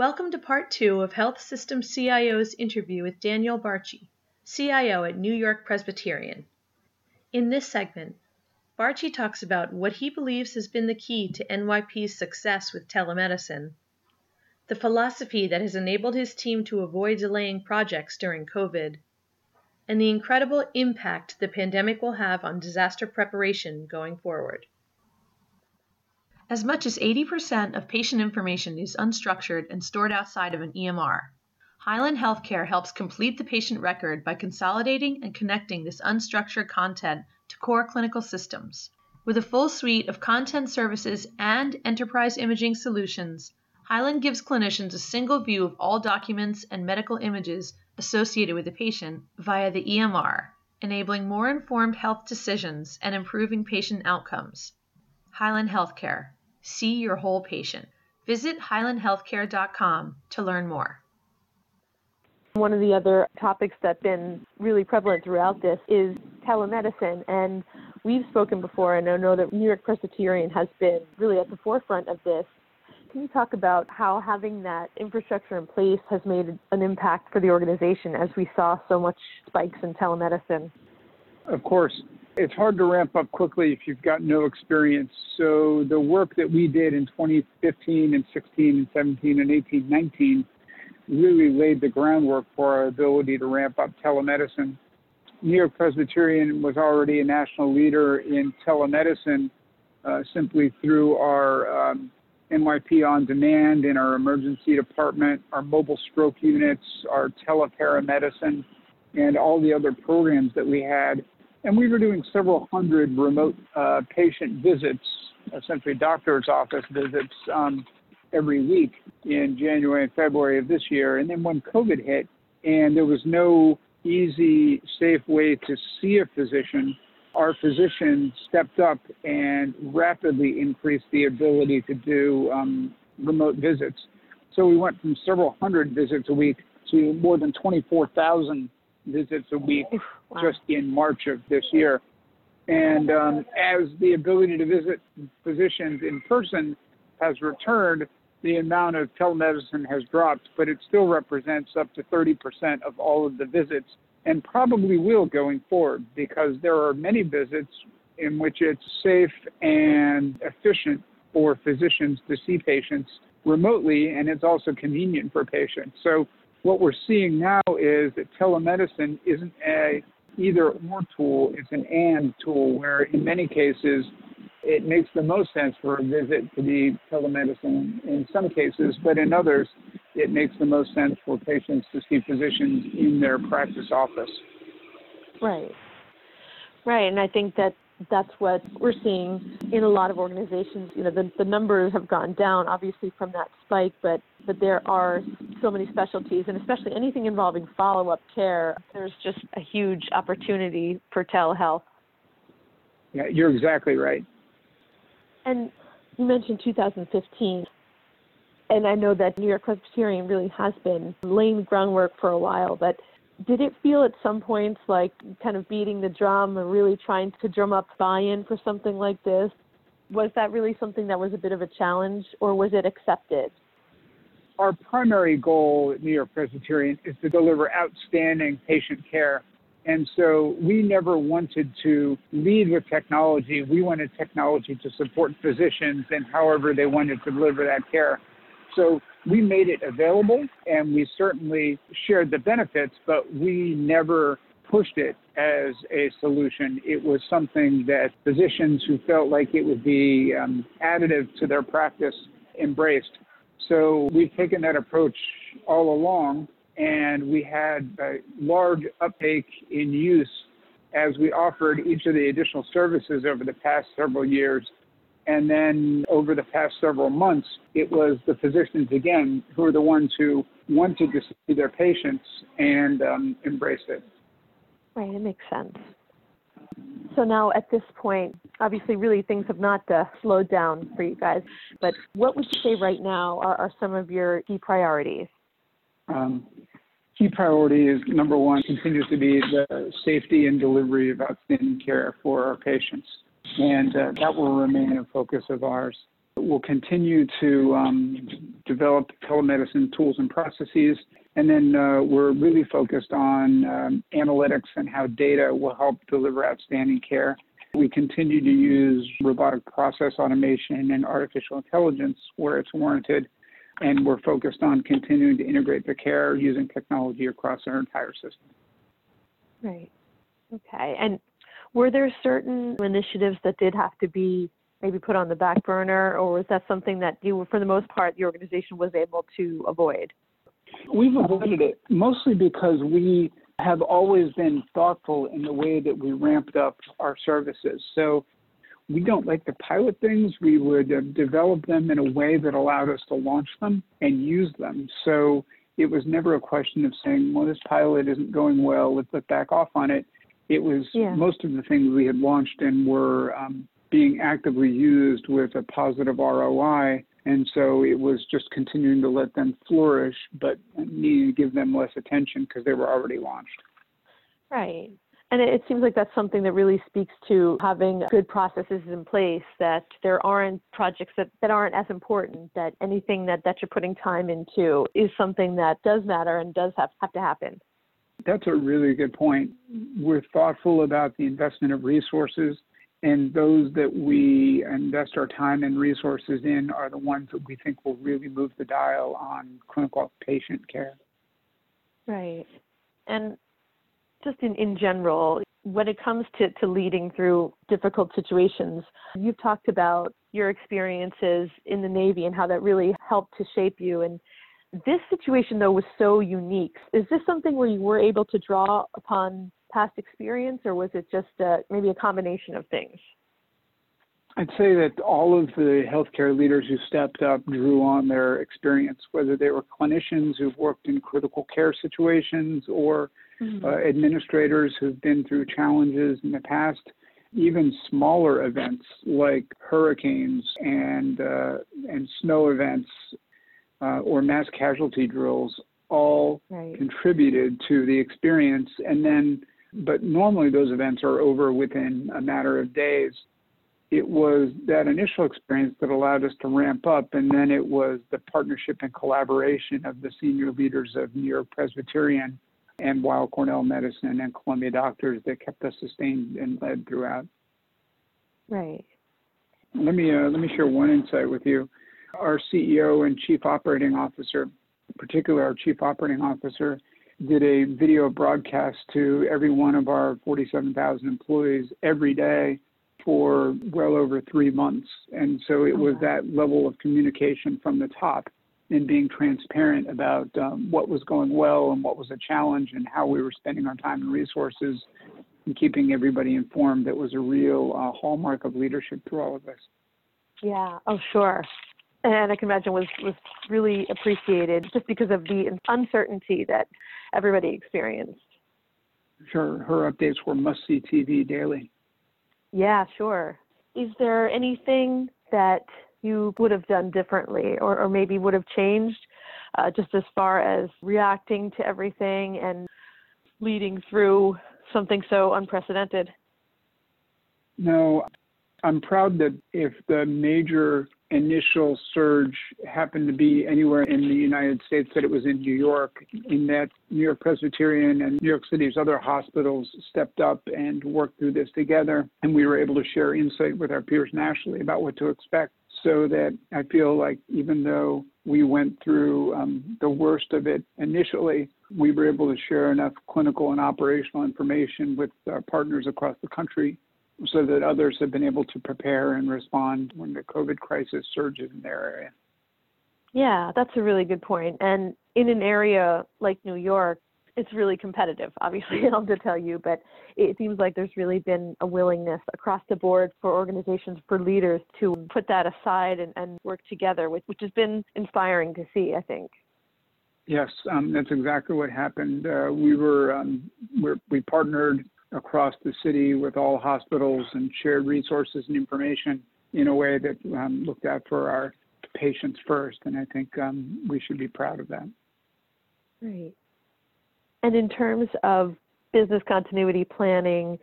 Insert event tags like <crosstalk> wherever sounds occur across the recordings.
Welcome to part two of Health System CIO's interview with Daniel Barchi, CIO at New York Presbyterian. In this segment, Barchi talks about what he believes has been the key to NYP's success with telemedicine, the philosophy that has enabled his team to avoid delaying projects during COVID, and the incredible impact the pandemic will have on disaster preparation going forward. As much as 80% of patient information is unstructured and stored outside of an EMR. Hyland Healthcare helps complete the patient record by consolidating and connecting this unstructured content to core clinical systems. With a full suite of content services and enterprise imaging solutions, Hyland gives clinicians a single view of all documents and medical images associated with the patient via the EMR, enabling more informed health decisions and improving patient outcomes. Hyland Healthcare See your whole patient. Visit hylandhealthcare.com to learn more. One of the other topics that's been really prevalent throughout this is telemedicine. And we've spoken before, and I know that New York Presbyterian has been really at the forefront of this. Can you talk about how having that infrastructure in place has made an impact for the organization as we saw so much spikes in telemedicine? Of course it's hard to ramp up quickly if you've got no experience. So the work that we did in 2015 and 16 and 17 and 18, 19 really laid the groundwork for our ability to ramp up telemedicine. New York Presbyterian was already a national leader in telemedicine uh, simply through our um, NYP on demand in our emergency department, our mobile stroke units, our teleparamedicine, and all the other programs that we had and we were doing several hundred remote uh, patient visits, essentially doctor's office visits, um, every week in January and February of this year. And then when COVID hit, and there was no easy, safe way to see a physician, our physicians stepped up and rapidly increased the ability to do um, remote visits. So we went from several hundred visits a week to more than 24,000 visits a week wow. just in March of this year. And um, as the ability to visit physicians in person has returned, the amount of telemedicine has dropped, but it still represents up to 30% of all of the visits and probably will going forward because there are many visits in which it's safe and efficient for physicians to see patients remotely and it's also convenient for patients. So what we're seeing now is that telemedicine isn't a either or tool, it's an and tool where in many cases it makes the most sense for a visit to be telemedicine in some cases, but in others it makes the most sense for patients to see physicians in their practice office. Right. Right, and I think that that's what we're seeing in a lot of organizations. You know, the, the numbers have gone down obviously from that spike, but but there are so many specialties, and especially anything involving follow-up care. There's just a huge opportunity for telehealth. Yeah, you're exactly right. And you mentioned 2015, and I know that New York Presbyterian really has been laying groundwork for a while, but did it feel at some points like kind of beating the drum and really trying to drum up buy-in for something like this? Was that really something that was a bit of a challenge, or was it accepted? Our primary goal at New York Presbyterian is to deliver outstanding patient care. And so we never wanted to lead with technology. We wanted technology to support physicians and however they wanted to deliver that care. So we made it available and we certainly shared the benefits, but we never pushed it as a solution. It was something that physicians who felt like it would be um, additive to their practice embraced. So we've taken that approach all along, and we had a large uptake in use as we offered each of the additional services over the past several years and then over the past several months, it was the physicians again who were the ones who wanted to see their patients and um, it. Right, it makes sense. So now at this point, obviously, really things have not uh, slowed down for you guys. But what would you say right now are, are some of your key priorities? Um, key priority is number one continues to be the safety and delivery of outstanding care for our patients and uh, that will remain a focus of ours. We'll continue to um, develop telemedicine tools and processes. And then uh, we're really focused on um, analytics and how data will help deliver outstanding care. We continue to use robotic process automation and artificial intelligence where it's warranted. And we're focused on continuing to integrate the care using technology across our entire system. Right. Okay. And were there certain initiatives that did have to be maybe put on the back burner, or was that something that you, for the most part, the organization was able to avoid? We've avoided it mostly because we have always been thoughtful in the way that we ramped up our services. So we don't like to pilot things. We would uh, develop them in a way that allowed us to launch them and use them. So it was never a question of saying, well, this pilot isn't going well, let's let back off on it. It was yeah. most of the things we had launched and were um, being actively used with a positive ROI. And so it was just continuing to let them flourish, but needing to give them less attention because they were already launched. Right. And it seems like that's something that really speaks to having good processes in place, that there aren't projects that, that aren't as important, that anything that, that you're putting time into is something that does matter and does have, have to happen. That's a really good point. We're thoughtful about the investment of resources, and those that we invest our time and resources in are the ones that we think will really move the dial on clinical patient care. Right. And just in, in general, when it comes to, to leading through difficult situations, you've talked about your experiences in the Navy and how that really helped to shape you. And this situation, though, was so unique. Is this something where you were able to draw upon past experience, or was it just uh, maybe a combination of things? I'd say that all of the healthcare leaders who stepped up drew on their experience, whether they were clinicians who've worked in critical care situations or mm-hmm. uh, administrators who've been through challenges in the past. Even smaller events like hurricanes and uh, and snow events uh, or mass casualty drills all right. contributed to the experience. And then, but normally those events are over within a matter of days. It was that initial experience that allowed us to ramp up, and then it was the partnership and collaboration of the senior leaders of New York Presbyterian and Weill Cornell Medicine and Columbia Doctors that kept us sustained and led throughout. Right. Let me uh, let me share one insight with you. Our CEO and Chief Operating Officer, particularly our Chief Operating Officer, did a video broadcast to every one of our 47,000 employees every day for well over three months. And so it was that level of communication from the top and being transparent about um, what was going well and what was a challenge and how we were spending our time and resources and keeping everybody informed that was a real uh, hallmark of leadership through all of this. Yeah, oh, sure. And I can imagine was, was really appreciated just because of the uncertainty that everybody experienced. Sure, her updates were must see TV daily. Yeah, sure. Is there anything that you would have done differently or, or maybe would have changed uh, just as far as reacting to everything and leading through something so unprecedented? No, I'm proud that if the major initial surge happened to be anywhere in the United States, that it was in New York, in that New York Presbyterian and New York City's other hospitals stepped up and worked through this together. And we were able to share insight with our peers nationally about what to expect so that I feel like even though we went through um, the worst of it initially, we were able to share enough clinical and operational information with our partners across the country so that others have been able to prepare and respond when the COVID crisis surges in their area. Yeah, that's a really good point. And in an area like New York, it's really competitive, obviously, <laughs> I'll to tell you, but it seems like there's really been a willingness across the board for organizations, for leaders to put that aside and, and work together, which, which has been inspiring to see, I think. Yes, um, that's exactly what happened. Uh, we were um, we partnered across the city with all hospitals and shared resources and information in a way that um, looked out for our patients first. And I think um, we should be proud of that. Right. And in terms of business continuity planning,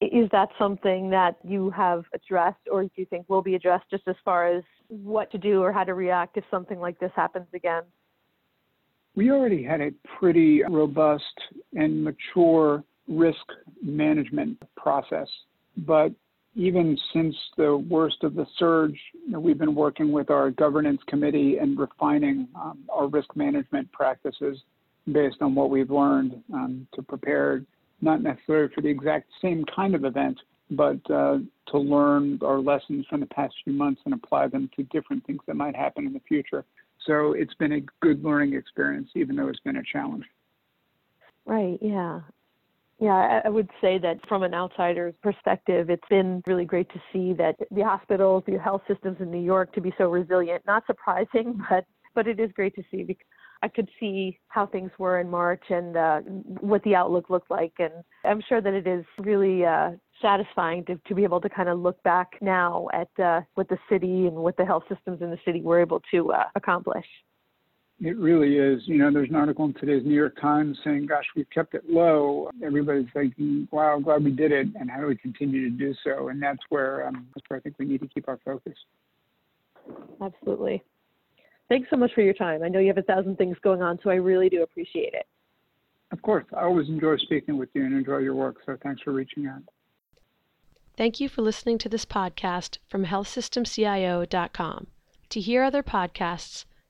Is that something that you have addressed or do you think will be addressed just as far as what to do or how to react if something like this happens again? We already had a pretty robust and mature risk management process, but even since the worst of the surge, we've been working with our governance committee and refining um, our risk management practices based on what we've learned um, to prepare not necessarily for the exact same kind of event, but uh, to learn our lessons from the past few months and apply them to different things that might happen in the future. So it's been a good learning experience, even though it's been a challenge. Right, yeah. Yeah, I would say that from an outsider's perspective, it's been really great to see that the hospitals, the health systems in New York to be so resilient. Not surprising, <laughs> but but it is great to see because I could see how things were in March and uh, what the outlook looked like. And I'm sure that it is really uh, satisfying to, to be able to kind of look back now at uh, what the city and what the health systems in the city were able to uh, accomplish. It really is. You know, there's an article in today's New York Times saying, gosh, we've kept it low. Everybody's thinking, wow, glad we did it. And how do we continue to do so? And that's where, um, that's where I think we need to keep our focus. Absolutely. Thanks so much for your time. I know you have a thousand things going on, so I really do appreciate it. Of course. I always enjoy speaking with you and enjoy your work. So thanks for reaching out. Thank you for listening to this podcast from healthsystemcio.com. To hear other podcasts,